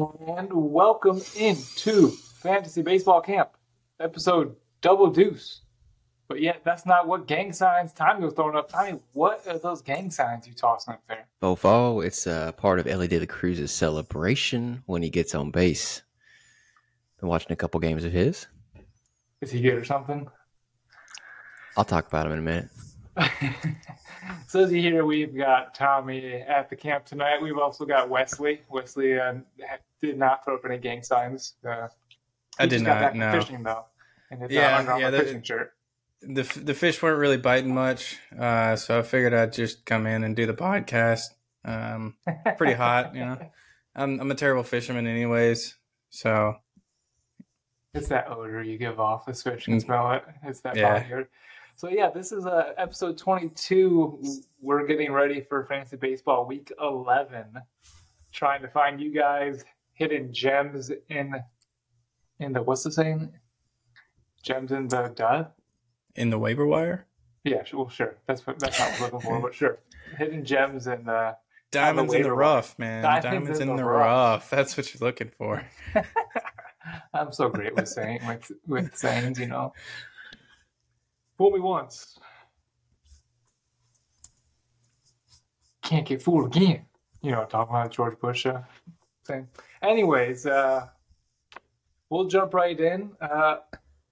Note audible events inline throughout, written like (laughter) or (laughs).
And welcome into Fantasy Baseball Camp, episode Double Deuce. But yet, that's not what gang signs Tommy was throwing up. Tommy, what are those gang signs you tossing up there? Bofo, it's uh, part of Elly De La Cruz's celebration when he gets on base. Been watching a couple games of his. Is he good or something? I'll talk about him in a minute. (laughs) so as you hear, we've got Tommy at the camp tonight. We've also got Wesley. Wesley uh, did not throw up any gang signs. Uh, I did not. No. Fishing though. And it's, yeah, uh, yeah. The, fishing shirt. The the fish weren't really biting much, uh, so I figured I'd just come in and do the podcast. Um, pretty hot, you know. (laughs) I'm I'm a terrible fisherman, anyways. So it's that odor you give off. The fish can smell it. It's that Yeah. body odor. So yeah, this is uh, episode 22. We're getting ready for fantasy baseball week 11. Trying to find you guys hidden gems in in the what's the saying? Gems in the duh. in the waiver wire, Yeah, sure, well, sure. That's what that's not what I'm looking for, but sure. Hidden gems in the diamonds in the waiver wire. rough, man. Diamonds Diamonds, in in, the the rough. rough. That's what you're looking for. (laughs) I'm so great with saying with with sayings, you know. Fool me once. Can't get fooled again. You know, talking about George Bush uh, thing. Anyways, uh, we'll jump right in. Uh,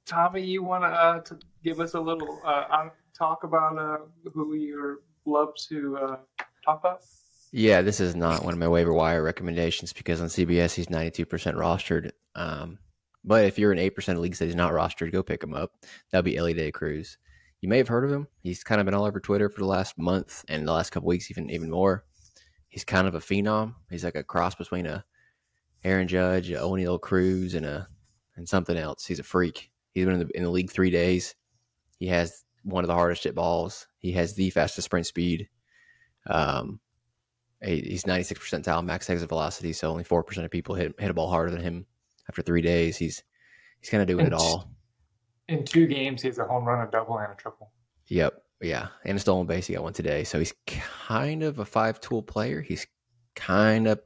Tommy, you want uh, to give us a little uh, talk about uh, who you love to uh, talk about? Yeah, this is not one of my waiver wire recommendations because on CBS he's 92% rostered. Um, but if you're in 8% of leagues that he's not rostered, go pick him up. That'll be Elly Day Cruz. You may have heard of him. He's kind of been all over Twitter for the last month and the last couple weeks, even even more. He's kind of a phenom. He's like a cross between a Aaron Judge, Oneil Cruz, and a and something else. He's a freak. He's been in the, in the league three days. He has one of the hardest hit balls. He has the fastest sprint speed. Um, he's 96 percentile max exit velocity, so only four percent of people hit hit a ball harder than him after three days. He's he's kind of doing it And- all. In two games, he's a home run, a double, and a triple. Yep, yeah, and a stolen base. He got one today, so he's kind of a five tool player. He's kind of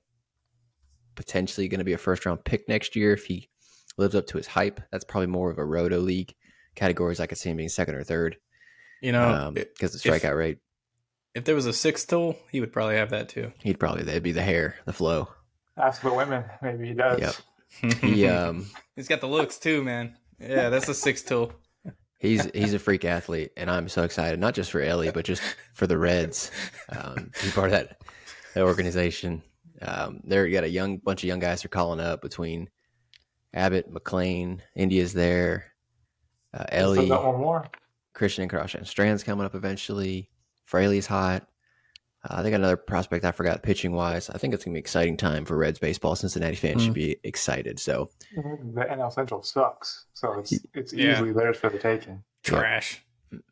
potentially going to be a first round pick next year if he lives up to his hype. That's probably more of a roto league categories. I could see him being second or third You know, i- because the if- strikeout rate. if there was a sixth tool, he would probably have that too. He'd probably that'd be the hair, the flow. Ask the women, maybe he does. Yep. (laughs) He um. He's got the looks too, man. Yeah, that's a sixth tool. He's he's a freak athlete, and I'm so excited, not just for Elly, but just for the Reds. (laughs) Um, to be part of that, that organization. Um, they're got a young bunch of young guys are calling up between Abbott, McLain, India's there, uh, Elly, got one more. Christian Encarnacion-Strand's coming up eventually. Fraley's hot. Uh, I think another prospect I forgot pitching wise. I think it's gonna be an exciting time for Reds baseball. Cincinnati fans should be excited. So The NL Central sucks, so it's it's Yeah. easily theirs for the taking. Trash.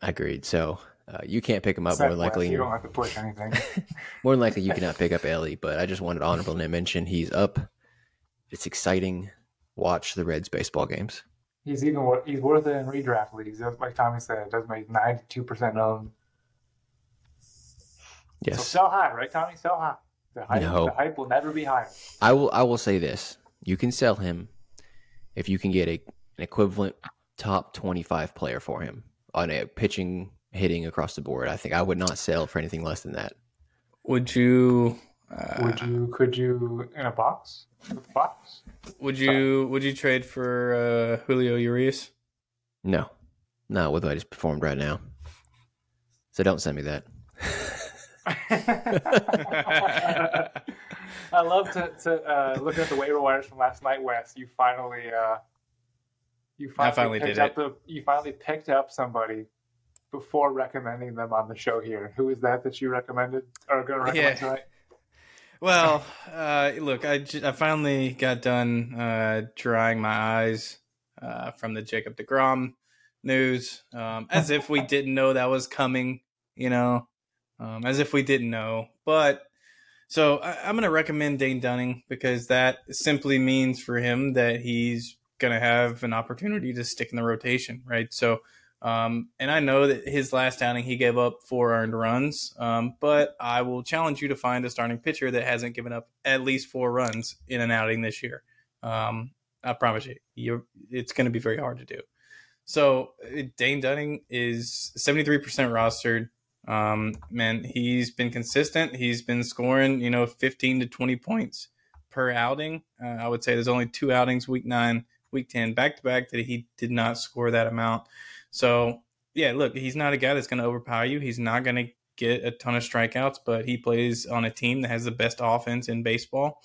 agreed. So uh, you can't pick him up Except more than likely. You don't have to push anything. (laughs) More than likely, you cannot pick up Elly, but I just wanted honorable to mention he's up. It's exciting. Watch the Reds baseball games. he's even wor- he's worth it in redraft leagues. That's Like Tommy said, it does make ninety two percent owned. So Yes, sell high, right, Tommy? Sell high. The hype, No. the hype will never be higher. I will. I will say this: you can sell him if you can get a an equivalent top twenty five player for him on a pitching, hitting across the board. I think I would not sell for anything less than that. Would you? Uh, Would you? Could you in a box? With box? Would you? Would you trade for uh, Julio Urias? No, not with what I just performed right now. So don't send me that. (laughs) I love to, to uh, look at the waiver wires from last night, Wes. You finally, uh, you finally, finally picked did up the, you finally picked up somebody before recommending them on the show here. Who is that that you recommended or going to recommend Yeah. tonight? (laughs) Well, uh, look, I, j- I finally got done uh, drying my eyes uh, from the Jacob DeGrom news, um, as if we (laughs) didn't know that was coming, you know, um, as if we didn't know. But so I, I'm going to recommend Dane Dunning because that simply means for him that he's going to have an opportunity to stick in the rotation, right? So Um, and I know that his last outing he gave up four earned runs, um, but I will challenge you to find a starting pitcher that hasn't given up at least four runs in an outing this year. Um, I promise you, it's going to be very hard to do. So Dane Dunning is 73% rostered. Um, man, he's been consistent. He's been scoring, you know, 15 to 20 points per outing. Uh, I would say there's only two outings, week nine, week 10, back to back, that he did not score that amount. So, yeah, look, he's not a guy that's going to overpower you. He's not going to get a ton of strikeouts, but he plays on a team that has the best offense in baseball.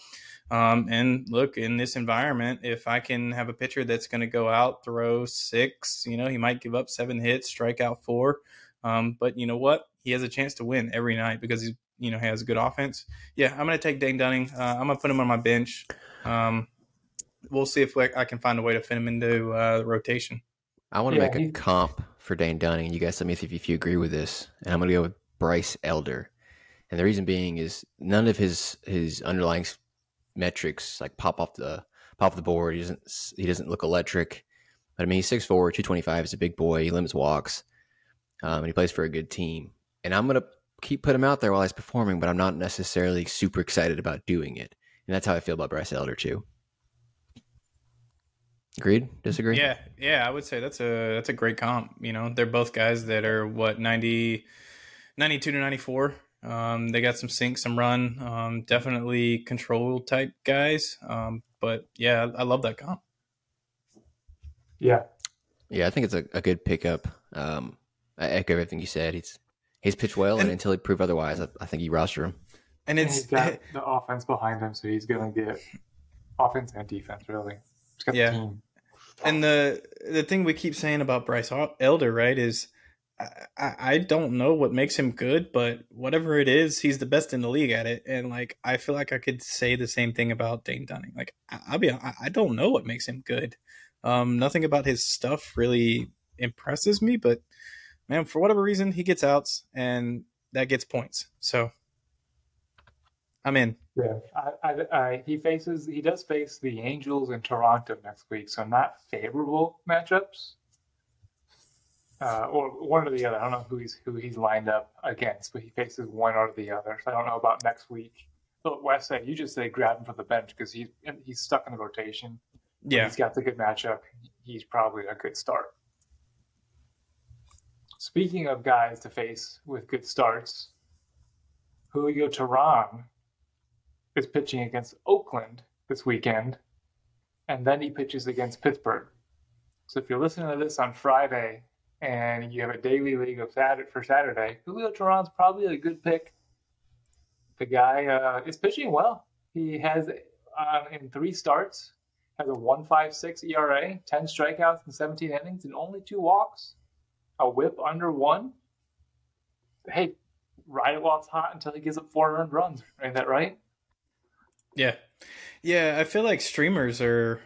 Um, and look, in this environment, if I can have a pitcher that's going to go out, throw six, you know, he might give up seven hits, strike out four. Um, but you know what? He has a chance to win every night because he, you know, has a good offense. Yeah, I'm going to take Dane Dunning. Uh, I'm going to put him on my bench. Um, we'll see if I can find a way to fit him into uh, rotation. I want to yeah, make a comp for Dane Dunning. You guys let me if, if you agree with this. And I'm going to go with Bryce Elder. And the reason being is none of his his underlying metrics like pop off the pop off the board. He doesn't he doesn't look electric. But I mean, he's 6'4", 225. He's a big boy. He limits walks, um, and he plays for a good team. And I'm gonna keep put him out there while he's performing, but I'm not necessarily super excited about doing it. And that's how I feel about Bryce Elder too. Agreed? Disagree? Yeah, yeah, I would say that's a that's a great comp. You know, they're both guys that are what 90, 92 to ninety four. Um, they got some sink, some run, um, definitely control type guys. Um, but yeah, I love that comp. Yeah, yeah, I think it's a, a good pickup. Um, I echo everything you said. He's he's pitched well, and, and until he prove otherwise, I, I, think you roster him. And it's and he's got (laughs) the offense behind him, so he's going to get offense and defense really. Got yeah. And the the thing we keep saying about Bryce Elder, right, is I, I don't know what makes him good, but whatever it is, he's the best in the league at it. And like, I feel like I could say the same thing about Dane Dunning. Like, I, will be, I, I don't know what makes him good. Um, nothing about his stuff really impresses me, but man, for whatever reason, he gets outs and that gets points. So I'm in. Yeah, I, I, I, he faces, he does face the Angels in Toronto next week, so not favorable matchups uh, or one or the other. I don't know who he's who he's lined up against, but he faces one or the other. So I don't know about next week. But Wes said you just say grab him for the bench because he's he's stuck in the rotation. Yeah, he's got the good matchup. He's probably a good start. Speaking of guys to face with good starts, Julio Teheran is pitching against Oakland this weekend, and then he pitches against Pittsburgh. So if you're listening to this on Friday, and you have a daily league of Saturday for Saturday, Julio Teheran's probably a good pick. The guy uh, is pitching well. He has uh, in three starts has a 1.56 ERA, 10 strikeouts in 17 innings, and only two walks. A WHIP under one. Hey, ride it while it's hot until he gives up four earned runs. Ain't that right? Yeah, yeah. I feel like streamers are.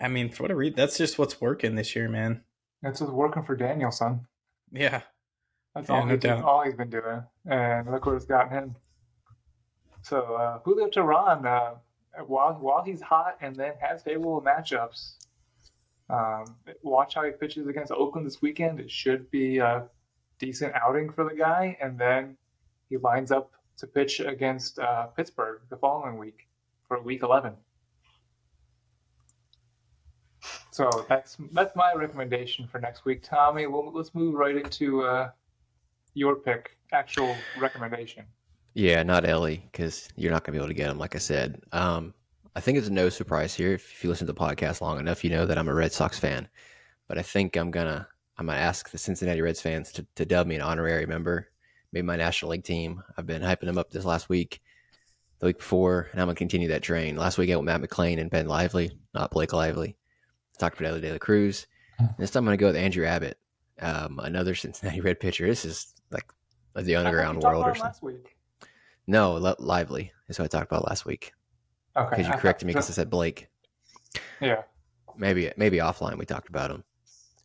I mean, for whatever reason, that's just what's working this year, man. That's what's working for Daniel, son. Yeah. That's yeah, all, no he's been, all he's been doing. And look what it's gotten him. So uh, Julio Teheran, uh, while while he's hot and then has favorable matchups, um, watch how he pitches against Oakland this weekend. It should be a decent outing for the guy, and then he lines up to pitch against uh, Pittsburgh the following week for Week 11. So that's that's my recommendation for next week, Tommy. Well, let's move right into uh, your pick, actual recommendation. Yeah, not Elly, because you're not going to be able to get him. Like I said, um, I think it's no surprise here. If you listen to the podcast long enough, you know that I'm a Red Sox fan. But I think I'm gonna I'm gonna ask the Cincinnati Reds fans to, to dub me an honorary member, maybe my National League team. I've been hyping them up this last week, the week before, and I'm gonna continue that train. Last week I went Matt McLain and Ben Lively, not Blake Lively talked about Elly De La Cruz. Hmm. This time I'm going to go with Andrew Abbott, um, another Cincinnati Red pitcher. This is like the underground world or something. No, Lively is what I talked about last week. Okay. Because you corrected me because I said Blake. Yeah. Maybe maybe offline we talked about him.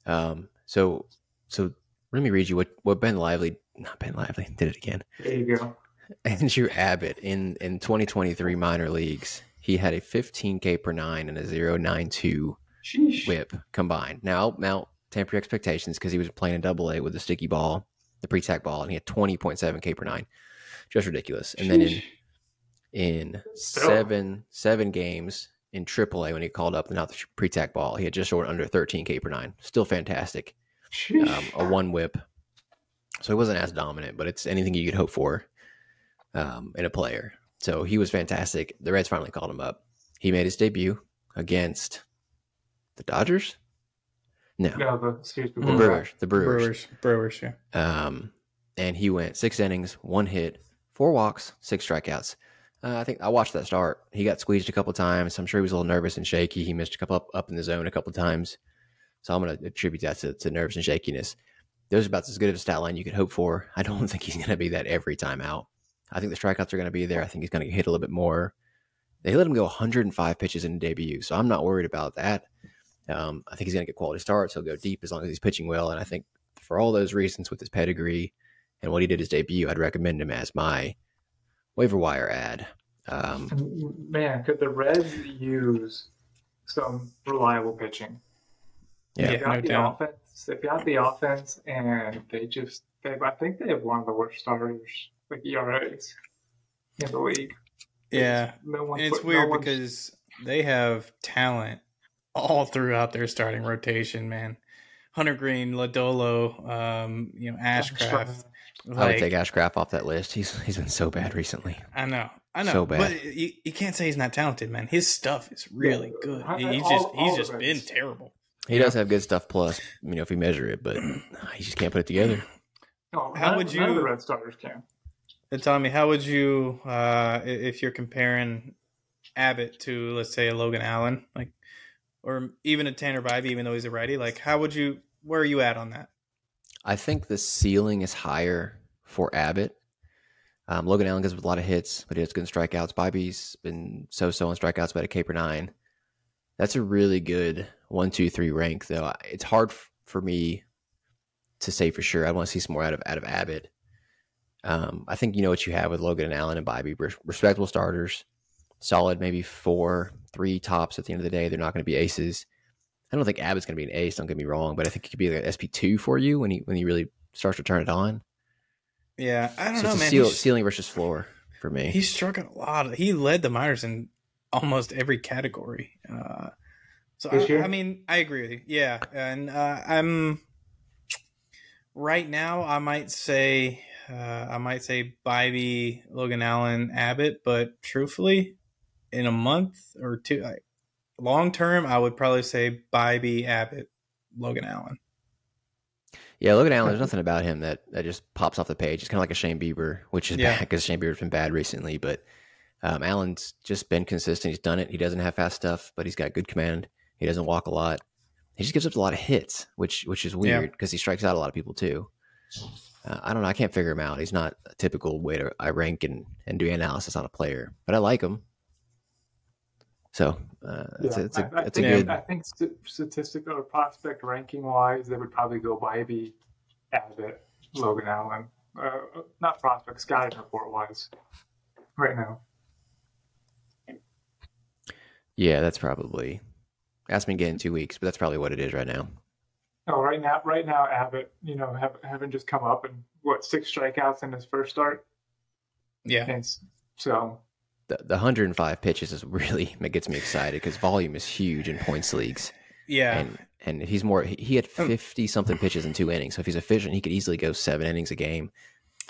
Um. So so let me read you what what Ben Lively not Ben Lively did it again. There you go. Andrew Abbott in in 2023 minor leagues. He had a 15K per nine and a 092 Sheesh. whip combined. Now, now temper your expectations because he was playing a double A with the sticky ball, the pre-tack ball, and he had 20.7 K per nine. Just ridiculous. And then in in seven seven games in AAA when he called up not the pre-tack ball, he had just short under 13 K per nine. Still fantastic. Um, a one whip. So he wasn't as dominant, but it's anything you could hope for um, in a player. So he was fantastic. The Reds finally called him up. He made his debut against the Dodgers. No, no, the excuse me, the Mm. Brewers. The Brewers. Brewers, Brewers, yeah. Um, and he went six innings, one hit, four walks, six strikeouts. Uh, I think I watched that start. He got squeezed a couple times. I'm sure he was a little nervous and shaky. He missed a couple up, up in the zone a couple times. So I'm going to attribute that to, to nerves and shakiness. There's about as good of a stat line you could hope for. I don't (laughs) think he's going to be that every time out. I think the strikeouts are going to be there. I think he's going to hit a little bit more. They let him go 105 pitches in debut, so I'm not worried about that. Um, I think he's going to get quality starts. He'll go deep as long as he's pitching well. And I think for all those reasons, with his pedigree and what he did his debut, I'd recommend him as my waiver wire ad. Um, Man, could the Reds use some reliable pitching? Yeah, They got no the doubt. offense. They got the offense, and they just. They, I think they have one of the worst starters, like ERAs, in the league. Yeah. No one. And it's no weird one's- because they have talent all throughout their starting rotation, man. Hunter Greene, Lodolo, um, you know, Ashcraft. I would take Ashcraft off that list. He's he's been so bad recently. I know, I know, So bad. but you, you can't say he's not talented, man. His stuff is really Yeah. good. I- I- He's all- just he's just been terrible. He does have good stuff. Plus, you know, if you measure it, but (clears throat) he just can't put it together. No, How none- would None of you- the Red starters can. And Tommy, how would you, uh, if you're comparing Abbott to, let's say, a Logan Allen, like, or even a Tanner Bibee, even though he's a righty, like, how would you, where are you at on that? I think the ceiling is higher for Abbott. Um, Logan Allen gives up a lot of hits, but he has good strikeouts. Bibee's been so-so on strikeouts, but a K per nine. That's a really good one, two, three rank, though. It's hard f- for me to say for sure. I want to see some more out of out of Abbott. Um, I think you know what you have with Logan and Allen and Bibee. Res- respectable starters, solid, maybe four, three tops. At the end of the day, they're not going to be aces. I don't think Abbott's going to be an ace. Don't get me wrong, but I think he could be like an SP two for you when he when he really starts to turn it on. Yeah, I don't So know, it's a man. ceil- ceiling versus floor for me. He struck a lot. He led the minors in almost every category. Uh, so This I, year? I mean, I agree with you. Yeah, and uh, I'm right now. I might say uh, I might say Bibee, Logan Allen, Abbott, but truthfully, in a month or two, I, long term, I would probably say Bibee, Abbott, Logan Allen. yeah, Logan Allen. There's nothing about him that, that just pops off the page. It's kind of like a Shane Bieber, which is Yeah. bad because Shane Bieber's been bad recently. But um, Allen's just been consistent. He's done it. He doesn't have fast stuff, but he's got good command. He doesn't walk a lot. He just gives up a lot of hits, which which is weird because he strikes out a lot of people too. Uh, I don't know. I can't figure him out. He's not a typical way to I rank and, and do analysis on a player, but I like him. So uh, it's, a, it's, a, I, I it's a good. I think st- statistical or prospect ranking wise, they would probably go Bibee, Abbott, Logan Allen. Uh, not prospect, scouting report wise, right now. Yeah, that's probably. Ask me again in two weeks, but that's probably what it is right now. Oh, right now, right now, Abbott, you know, have, having just come up and what six strikeouts in his first start, Yeah, and so The, the 105 pitches is (laughs) really it gets me excited because volume is huge in points leagues, yeah. and and he's more. He he had Um, 50 something pitches in two innings, so if he's efficient, he could easily go seven innings a game.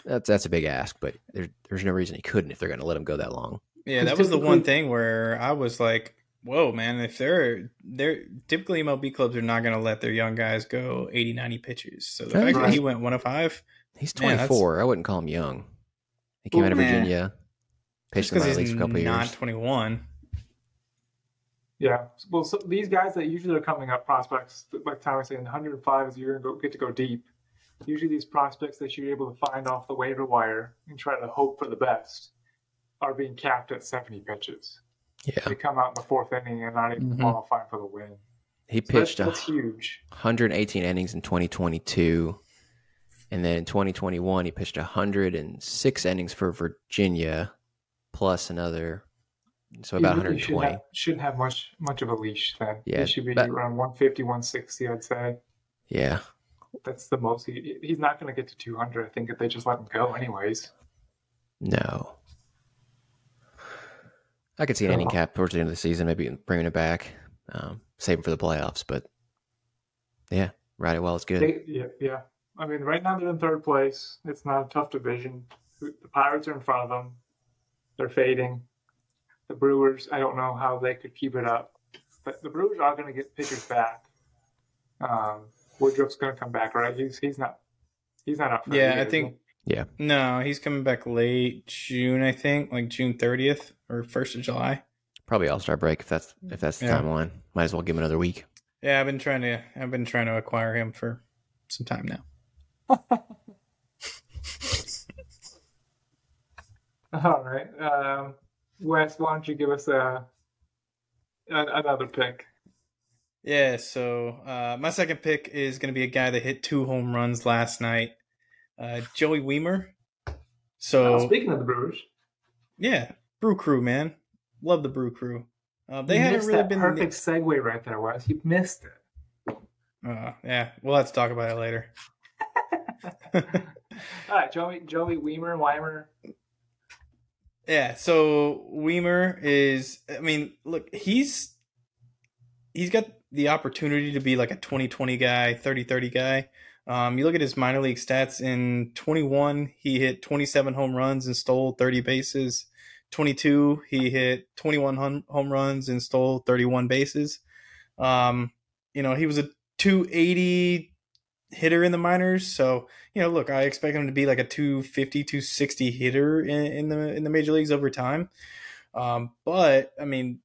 That's that's a big ask, but there's there's no reason he couldn't if they're going to let him go that long. Yeah, that was the one thing where I was like, "Whoa, man! If they're they're typically MLB clubs are not going to let their young guys go 80, 90 pitches. So the fact that he went one of five, He's Man, 24. I wouldn't call him young. He came Well, out of nah. Virginia, just pitched in the because he's leagues for a couple of not years. twenty one. yeah. Well, so these guys that usually are coming up prospects, like Tom was saying, 105 is you're going to get to go deep. Usually, these prospects that you're able to find off the waiver wire and try to hope for the best are being capped at 70 pitches. Yeah, They come out in the fourth inning and not even Mhm. qualifying for the win. he So that's, pitched a that's huge. 118 innings in 2022. And then in 2021, he pitched 106 innings for Virginia, plus another, so about He really shouldn't 120. have, shouldn't have much much of a leash then. Yeah, he should be but- around 150, 160, I'd say. Yeah. That's the most he, he's not going to get to 200. I think if they just let him go, anyways. No. I could see an ending cap towards the end of the season, maybe bringing it back, um, saving for the playoffs. But yeah, ride it while it's good. They, yeah, yeah. I mean, right now they're in third place. It's not a tough division. The Pirates are in front of them. They're fading. The Brewers, I don't know how they could keep it up, but the Brewers are going to get pitchers back. Um, Woodruff's going to come back, right? He's he's not he's not up for a Yeah, year, I think. Yeah. No, he's coming back late June, I think, like June 30th or 1st of July. Probably All Star break if that's if that's the Yeah. timeline. Might as well give him another week. Yeah, I've been trying to. I've been trying to acquire him for some time now. (laughs) All right, um, Wes, why don't you give us a, a another pick? Yeah, so uh, my second pick is going to be a guy that hit two home runs last night, uh, Joey Wiemer. So Oh, speaking of the Brewers, yeah, Brew Crew, man, love the Brew Crew. Uh, they you haven't really been. perfect segue right there, Wes. You missed it. Uh, yeah, we'll have to talk about it later. (laughs) All right, Joey Joey Wiemer, Wiemer. Yeah, so Wiemer is I mean, look, he's he's got the opportunity to be like a 2020 guy, 30-30 guy. Um, you look at his minor league stats in 21, he hit 27 home runs and stole 30 bases. 22, he hit 21 home runs and stole 31 bases. Um, you know, he was a 280 hitter in the minors, so you know, look, I expect him to be like a 250, 260 hitter in, in the in the major leagues over time. Um, but I mean,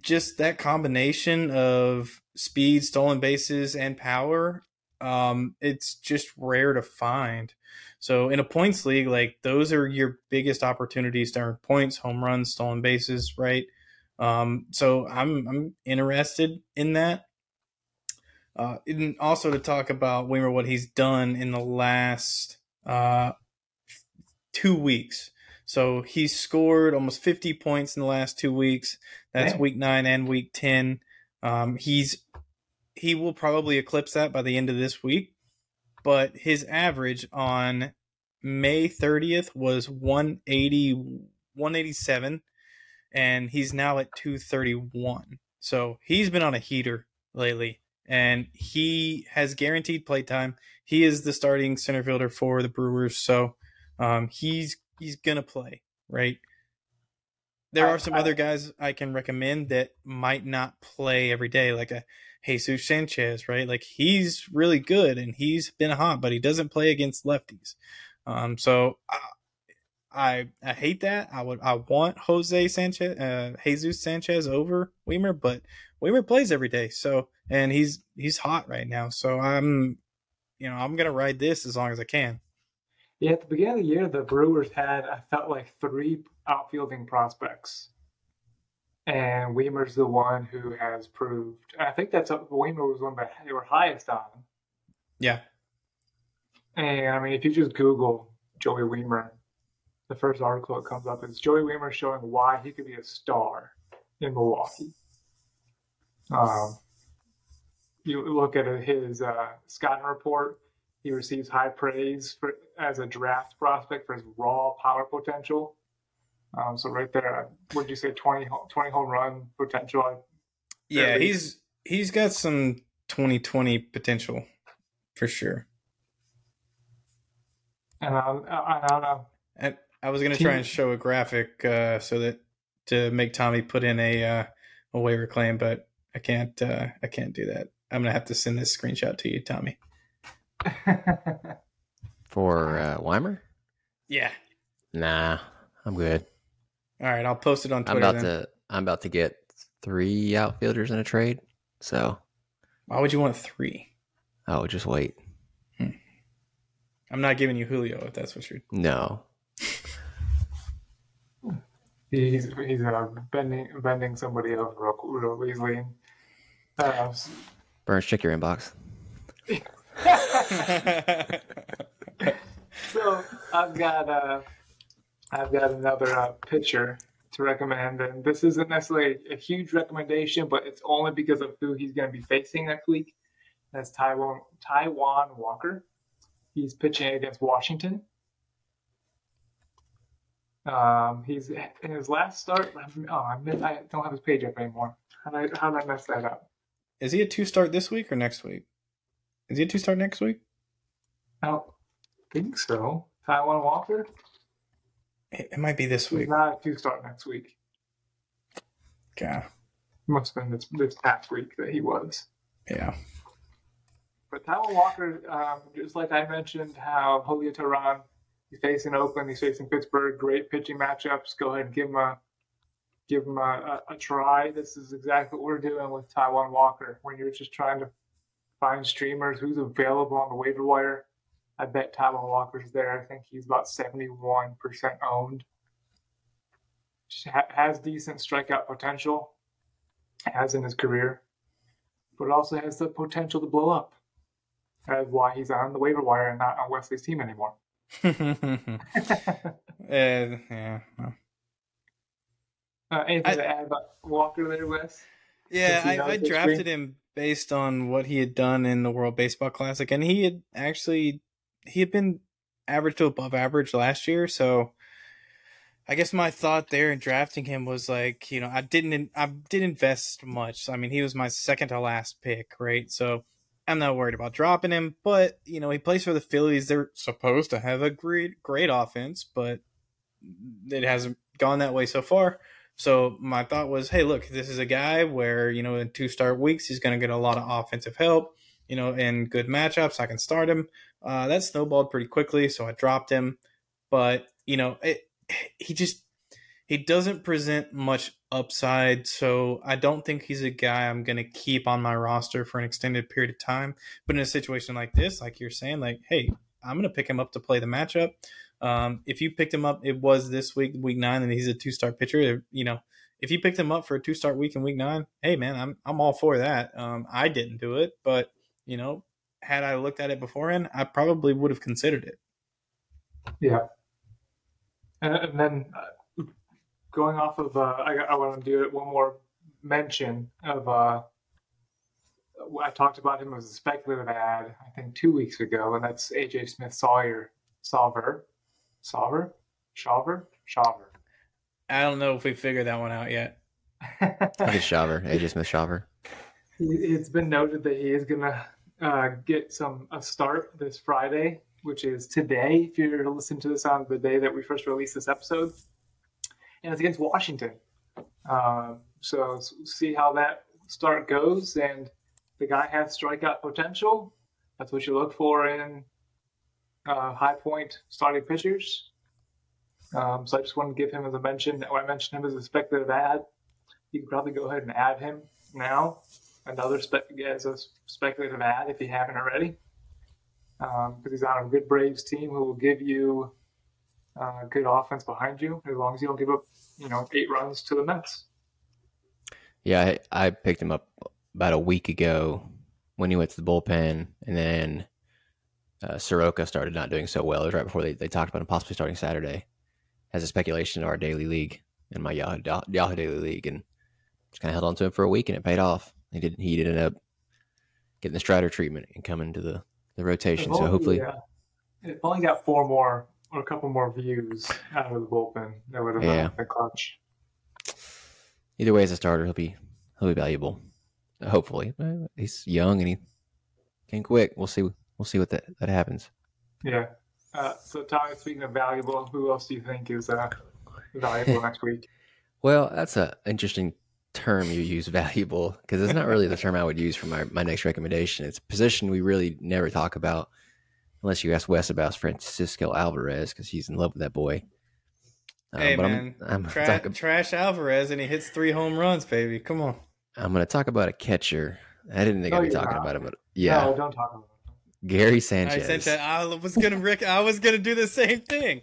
just that combination of speed, stolen bases, and power, um, it's just rare to find. So in a points league, like those are your biggest opportunities to earn points, home runs, stolen bases, right? Um, so I'm I'm interested in that. Uh, and also to talk about Wiemer, what he's done in the last uh, two weeks. So he's scored almost 50 points in the last two weeks. That's Dang. week nine and week 10. Um, he's he will probably eclipse that by the end of this week. But his average on May 30th was 180, 187, and he's now at 231. So he's been on a heater lately, and he has guaranteed playtime. He is the starting center fielder for the Brewers, so um, he's he's gonna play, right? There are some other guys I can recommend that might not play every day, like a Jesus Sanchez, right? Like he's really good and he's been hot, but he doesn't play against lefties. Um, so I, I I hate that. I would I want Jose Sanchez, uh, Jesus Sanchez over Wiemer, but Wiemer plays every day, so and he's he's hot right now. So I'm, you know, I'm gonna ride this as long as I can. Yeah, at the beginning of the year, the Brewers had I felt like three outfielding prospects, and Wiemer's the one who has proved. I think that's Wiemer was one that they were highest on. Yeah, And I mean, if you just Google Joey Wiemer, the first article that comes up is Joey Wiemer showing why he could be a star in Milwaukee. Um, you look at his uh, scouting report; he receives high praise for as a draft prospect for his raw power potential. Um, so right there, would you say 20, 20 home run potential? yeah, At he's he's got some 2020 potential for sure. And I, I, I don't know. And I was gonna try and show a graphic uh, so that to make Tommy put in a uh, a waiver claim, but I can't. Uh, I can't do that. I'm gonna have to send this screenshot to you, Tommy. (laughs) For uh, Wiemer? Yeah. Nah, I'm good. All right, I'll post it on Twitter. I'm about then. to I'm about to get three outfielders in a trade. So Why would you want three? oh just wait. I'm not giving you Julio if that's what you're. No. (laughs) He's he's uh, bending bending somebody over real, real easily. Uh, Burns, check your inbox. (laughs) so I've got uh, I've got another uh, pitcher to recommend, and this isn't necessarily a huge recommendation, but it's only because of who he's going to be facing next week. That's Taijuan Taijuan Walker. He's pitching against Washington. Um, he's in his last start. Oh, I, missed, I don't have his page up anymore. How did I, how did I mess that up? Is he a two start this week or next week? Is he a two start next week? I don't think so. Taijuan Walker. It, it might be this week. not a two start next week. Yeah. Must have been this, this past week that he was. Yeah. But Taijuan Walker, um, just like I mentioned, how Julio Teheran, he's facing Oakland, he's facing Pittsburgh, great pitching matchups. Go ahead and give him a give him a, a, a try. This is exactly what we're doing with Taijuan Walker. When you're just trying to find streamers, who's available on the waiver wire. I bet Taijuan Walker's there. I think he's about 71% owned. Has decent strikeout potential, has in his career, but also has the potential to blow up. That's why he's on the waiver wire and not on Wesley's team anymore. (laughs) (laughs) Uh, yeah. well. Uh, anything I- to add about Walker there, Wes? Yeah, I, I drafted him based on what he had done in the World Baseball Classic, and he had actually he had been average to above average last year. So, I guess my thought there in drafting him was like, you know, I didn't I didn't invest much. I mean, he was my second to last pick, right? So. I'm not worried about dropping him, but you know he plays for the Phillies. They're supposed to have a great, great offense, but it hasn't gone that way so far. So my thought was, hey, look, this is a guy where you know in two start weeks he's going to get a lot of offensive help. You know, in good matchups, I can start him. Uh, that snowballed pretty quickly, so I dropped him. But you know, it, (sighs) he just he doesn't present much upside, so I don't think he's a guy I'm going to keep on my roster for an extended period of time. But in a situation like this, like you're saying, like, hey, I'm going to pick him up to play the matchup. Um, if you picked him up, it was this week, week nine, and he's a two star pitcher. You know, if you picked him up for a two start week in week nine, hey man, I'm I'm all for that. Um, I didn't do it, but you know, had I looked at it beforehand, I probably would have considered it. Yeah. And, and then uh, going off of, uh, I, I want to do one more mention of, uh, I talked about him as a speculative ad, I think two weeks ago, and that's AJ Smith Sawyer, Solver, Solver, Shaver, Shaver. I don't know if we figured that one out yet. I Shaver, AJ Smith Shaver. It's been noted that he is gonna uh, get some a start this Friday, which is today. If you're listening to this on the day that we first released this episode, and it's against Washington. Um, so see how that start goes, and the guy has strikeout potential. That's what you look for in uh, high point starting pitchers. Um, so I just wanted to give him as a mention. I mentioned him as a speculative ad. You could probably go ahead and add him now another spe- as a speculative ad if you haven't already, because he's on a good Braves team who will give you uh, good offense behind you as long as you don't give up, you know, eight runs to the Mets. Yeah, I, I picked him up about a week ago when he went to the bullpen, and then uh, Soroka started not doing so well. It was right before they, they talked about him possibly starting Saturday as a speculation in our daily league in my Yahoo, Yahoo daily league, and just kind of held on to him for a week, and it paid off. He didn't he ended up getting the Strider treatment and coming to the the rotation. So hopefully, yeah, if only got four more or a couple more views out of the bullpen, that would have Yeah. been clutch. either way, as a starter, he'll be he'll be valuable. Hopefully, Uh, he's young and he can quick. We'll see. We'll see what that that happens. Yeah. Uh, so, Tommy, speaking of valuable, who else do you think is uh, valuable (laughs) next week? Well, that's a interesting term you use, (laughs) valuable, because it's not really the term I would use for my, my next recommendation. It's a position we really never talk about unless you ask Wes about Francisco Alvarez because he's in love with that boy. Uh, hey but man, I'm, I'm, Tra- talk, trash Alvarez and he hits three home runs, baby. Come on. I'm going to talk about a catcher. I didn't think No, I'd be talking not. about him, but yeah, No, don't talk about it. Gary Sanchez. sent you- I was gonna Rick. I was gonna do the same thing.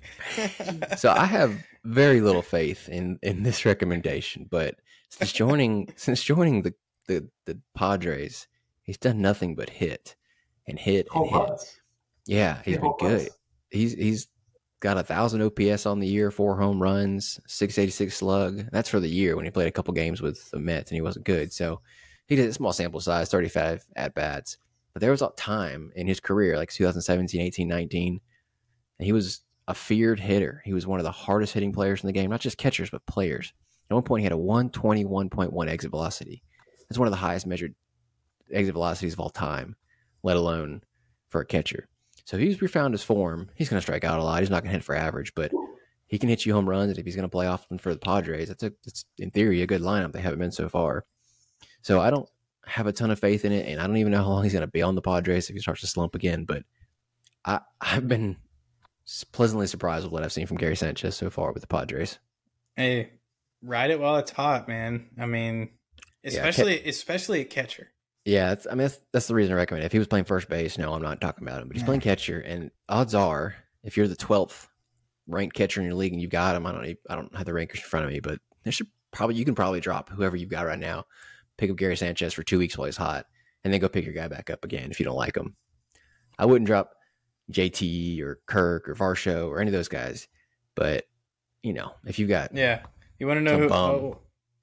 (laughs) so I have very little faith in in this recommendation, but since joining (laughs) since joining the the, the Padres, he's done nothing but hit and hit and hit. Yeah, he's Yeah, been good. He's he's got a thousand OPS on the year, four home runs, six eighty six slug. That's for the year when he played a couple games with the Mets and he wasn't good. So he did a small sample size, thirty five at bats. But there was a time in his career, like 2017, 18, 19, and he was a feared hitter. He was one of the hardest hitting players in the game, not just catchers, but players. At one point, he had a 121.1 exit velocity. That's one of the highest measured exit velocities of all time, let alone for a catcher. So he's refound his form, he's going to strike out a lot. He's not going to hit for average, but he can hit you home runs. And if he's going to play often for the Padres, that's a, it's in theory a good lineup. They haven't been so far. So I don't have a ton of faith in it, and I don't even know how long he's going to be on the Padres if he starts to slump again. But I, I've been pleasantly surprised with what I've seen from Gary Sanchez so far with the Padres. Hey, ride it while it's hot, man. I mean, especially yeah, especially a catcher. Yeah, I mean that's, that's the reason I recommend. It. If he was playing first base, no, I'm not talking about him. But he's yeah. playing catcher, and odds are, if you're the 12th ranked catcher in your league and you've got him, I don't, I don't have the rankers in front of me, but there should probably you can probably drop whoever you've got right now, pick up Gary Sanchez for two weeks while he's hot, and then go pick your guy back up again if you don't like him. I wouldn't drop JT or Kirk or Varsho or any of those guys, but you know if you've got yeah, you want to know who, oh.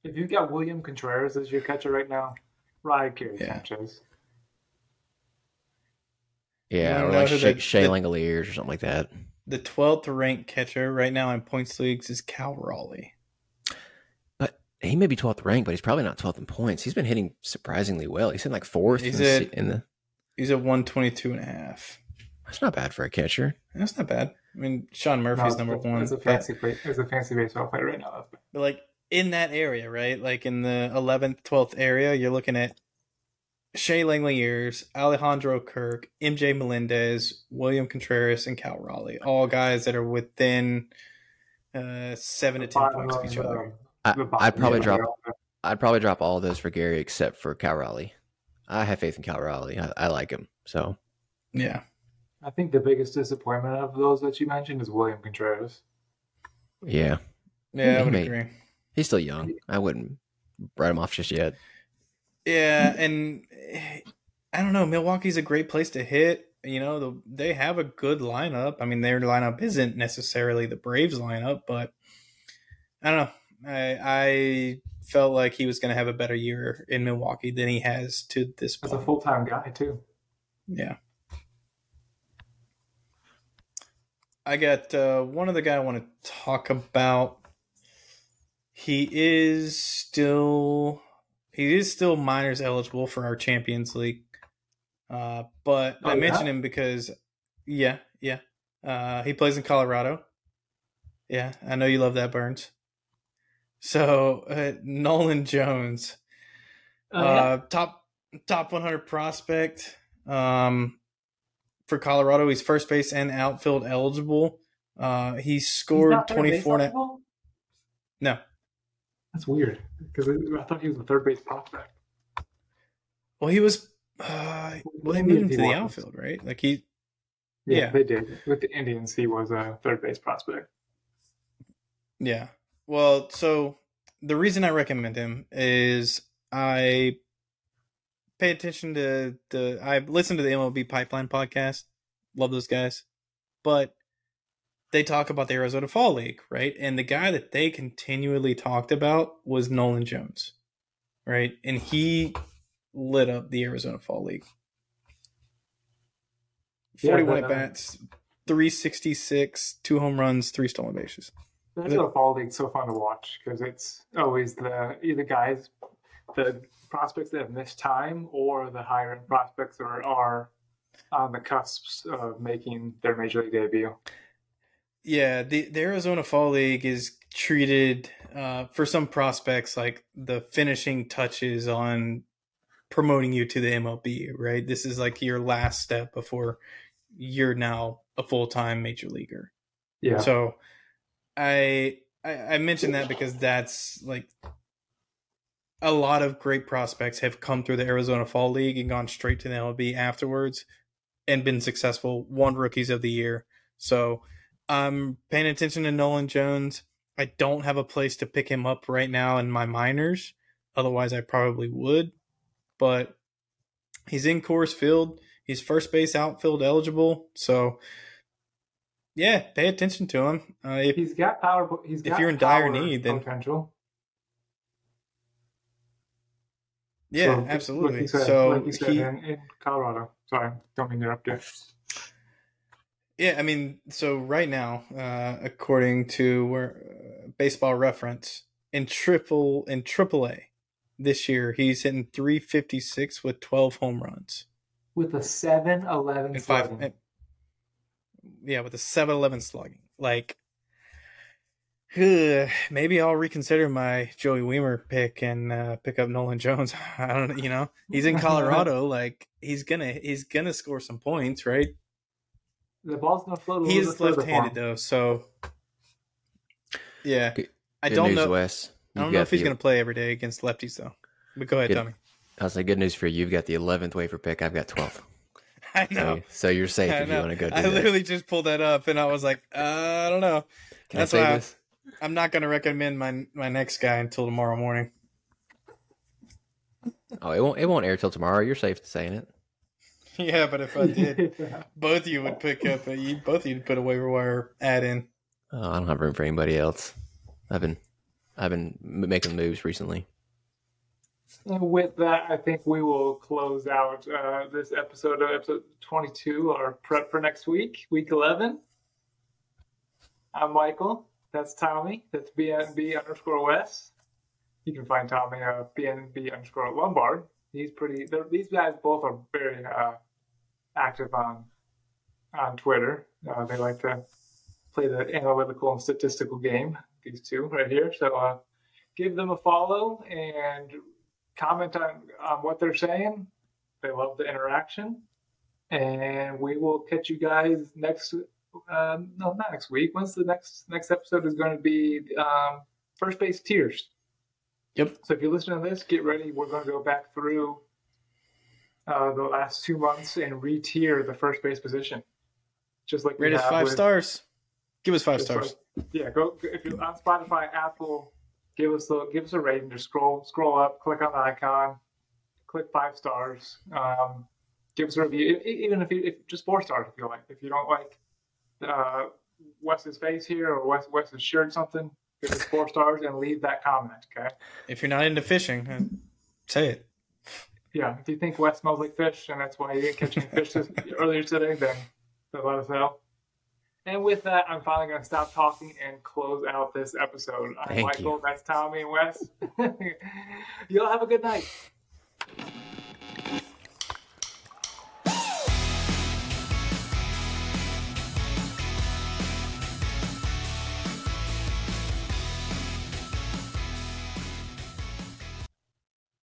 if you've got William Contreras as your catcher right now, ride Gary yeah. Sanchez. Yeah, or like Shay, the, Shea Langeliers or something like that. The twelfth ranked catcher right now in points leagues is Cal Raleigh. But he may be twelfth ranked, but he's probably not twelfth in points. He's been hitting surprisingly well. He's in like fourth he's in, at, the, in the. He's at 122 and a half. That's not bad for a catcher. That's not bad. I mean, Sean Murphy's no, number one. As a fancy play, as a fancy baseball player right now. But like in that area, right? Like in the 11th, 12th area, you're looking at Shea Langeliers, Alejandro Kirk, MJ Melendez, William Contreras, and Cal Raleigh. All guys that are within uh, seven to ten points of each other. I, would probably drop. I'd probably drop all those for Gary except for Cal Raleigh. I have faith in Cal Raleigh. I, I like him. So yeah. I think the biggest disappointment of those that you mentioned is William Contreras. Yeah. Yeah, I would may, agree. He's still young. I wouldn't write him off just yet. Yeah, and eh, I don't know. Milwaukee's a great place to hit. You know, the, they have a good lineup. I mean, their lineup isn't necessarily the Braves lineup, but I don't know. I I felt like he was going to have a better year in Milwaukee than he has to this point. As a full time guy, too. Yeah. I got uh, one other guy I want to talk about. He is still he is still minors eligible for our Champions League. Uh, but oh, I yeah? mention him because, yeah, yeah, uh, he plays in Colorado. Yeah, I know you love that, Burns. So uh, Nolan Jones, oh, yeah. Uh, top top 100 prospect um, for Colorado. He's first base and outfield eligible. Uh, he scored 24. no, that's weird because I thought he was a third base prospect. Well, he was. Uh, well, they moved him to the outfield, right? Like he. Yeah, yeah, they did. With the Indians, he was a third base prospect. Yeah. Well, so the reason I recommend him is I pay attention to the. I listen to the MLB Pipeline podcast. Love those guys, but they talk about the Arizona Fall League, right? And the guy that they continually talked about was Nolan Jones, right? And he lit up the Arizona Fall League. 41 yeah, at bats, 366, two home runs, three stolen bases. The Fall League's so fun to watch because it's always the either guys, the prospects that have missed time or the higher end prospects that are, are on the cusps of making their major league debut. Yeah, the, the Arizona Fall League is treated uh, for some prospects like the finishing touches on promoting you to the MLB, right? This is like your last step before you're now a full time major leaguer. Yeah. So I, I I mentioned that because that's like a lot of great prospects have come through the Arizona Fall League and gone straight to the MLB afterwards and been successful, won rookies of the year. So I'm paying attention to Nolan Jones. I don't have a place to pick him up right now in my minors. Otherwise, I probably would. But he's in Coors Field. He's first base outfield eligible. So, yeah, pay attention to him. Uh, if, he's got power. He's got if you're in dire need, then potential. Yeah, So, absolutely. Like said, so like you said, he, in, in Colorado. Sorry, don't mean to interrupt you. yeah, I mean, so right now, uh, according to where uh, Baseball Reference in triple in Triple A this year, he's hitting 356 with 12 home runs With a 7 11 and five. and- yeah, with a 7-11 slugging. Like, maybe I'll reconsider my Joey Wiemer pick and uh, pick up Nolan Jones. (laughs) I don't know. You know, he's in Colorado. (laughs) like, he's gonna he's gonna score some points, right? The ball's going to float a He little is bit further for left-handed though, so yeah. Good- I don't news, know. Wes. I don't know if he's the- going to play every day against lefties though. But go ahead, Good. Tommy. I was like, good news for you. You've got the 11th waiver pick. I've got 12th. (laughs) I So, know. so you're safe I, if you want to go do I that. literally just pulled that up and I was like, uh, I don't know. Can that's I say why I- this? I'm not going to recommend my my next guy until tomorrow morning. Oh, it won't. It won't air till tomorrow. You're safe to saying it. (laughs) yeah, but if I did, (laughs) both of you would pick up. A, you both of you would put a waiver wire ad in. Oh, I don't have room for anybody else. I've been, I've been making moves recently. And with that, I think we will close out uh, this episode of episode 22, our prep for next week, week 11. I'm Michael. That's Tommy. That's BNB underscore Wes. You can find Tommy uh, BNB underscore Lombard. He's pretty. These guys both are very uh, active on on Twitter. Uh, they like to play the analytical and statistical game. These two right here. So uh, give them a follow and comment on, on what they're saying. They love the interaction. And we will catch you guys next um, no, not next week. When's the next next episode is going to be um, first base tiers. Yep. So if you're listening to this, get ready. We're going to go back through uh, the last two months and re-tier the first base position, just like Rate us five with- stars. Give us five stars. like- yeah, go if you're on Spotify, Apple, give us a give us a rating. Just scroll scroll up, click on the icon, click five stars. Um, give us a review, even if you if just four stars if you like. If you don't like uh, Wes's face here or Wes Wes's shirt, something, give us four stars and leave that comment. Okay. If you're not into fishing, say it. Yeah, if you think Wes smells like fish and that's why you didn't catch any (laughs) fish this, earlier today, then, then let us know. And with that, I'm finally going to stop talking and close out this episode. I'm Thank Michael, that's Tommy and Wes. (laughs) Y'all have a good night.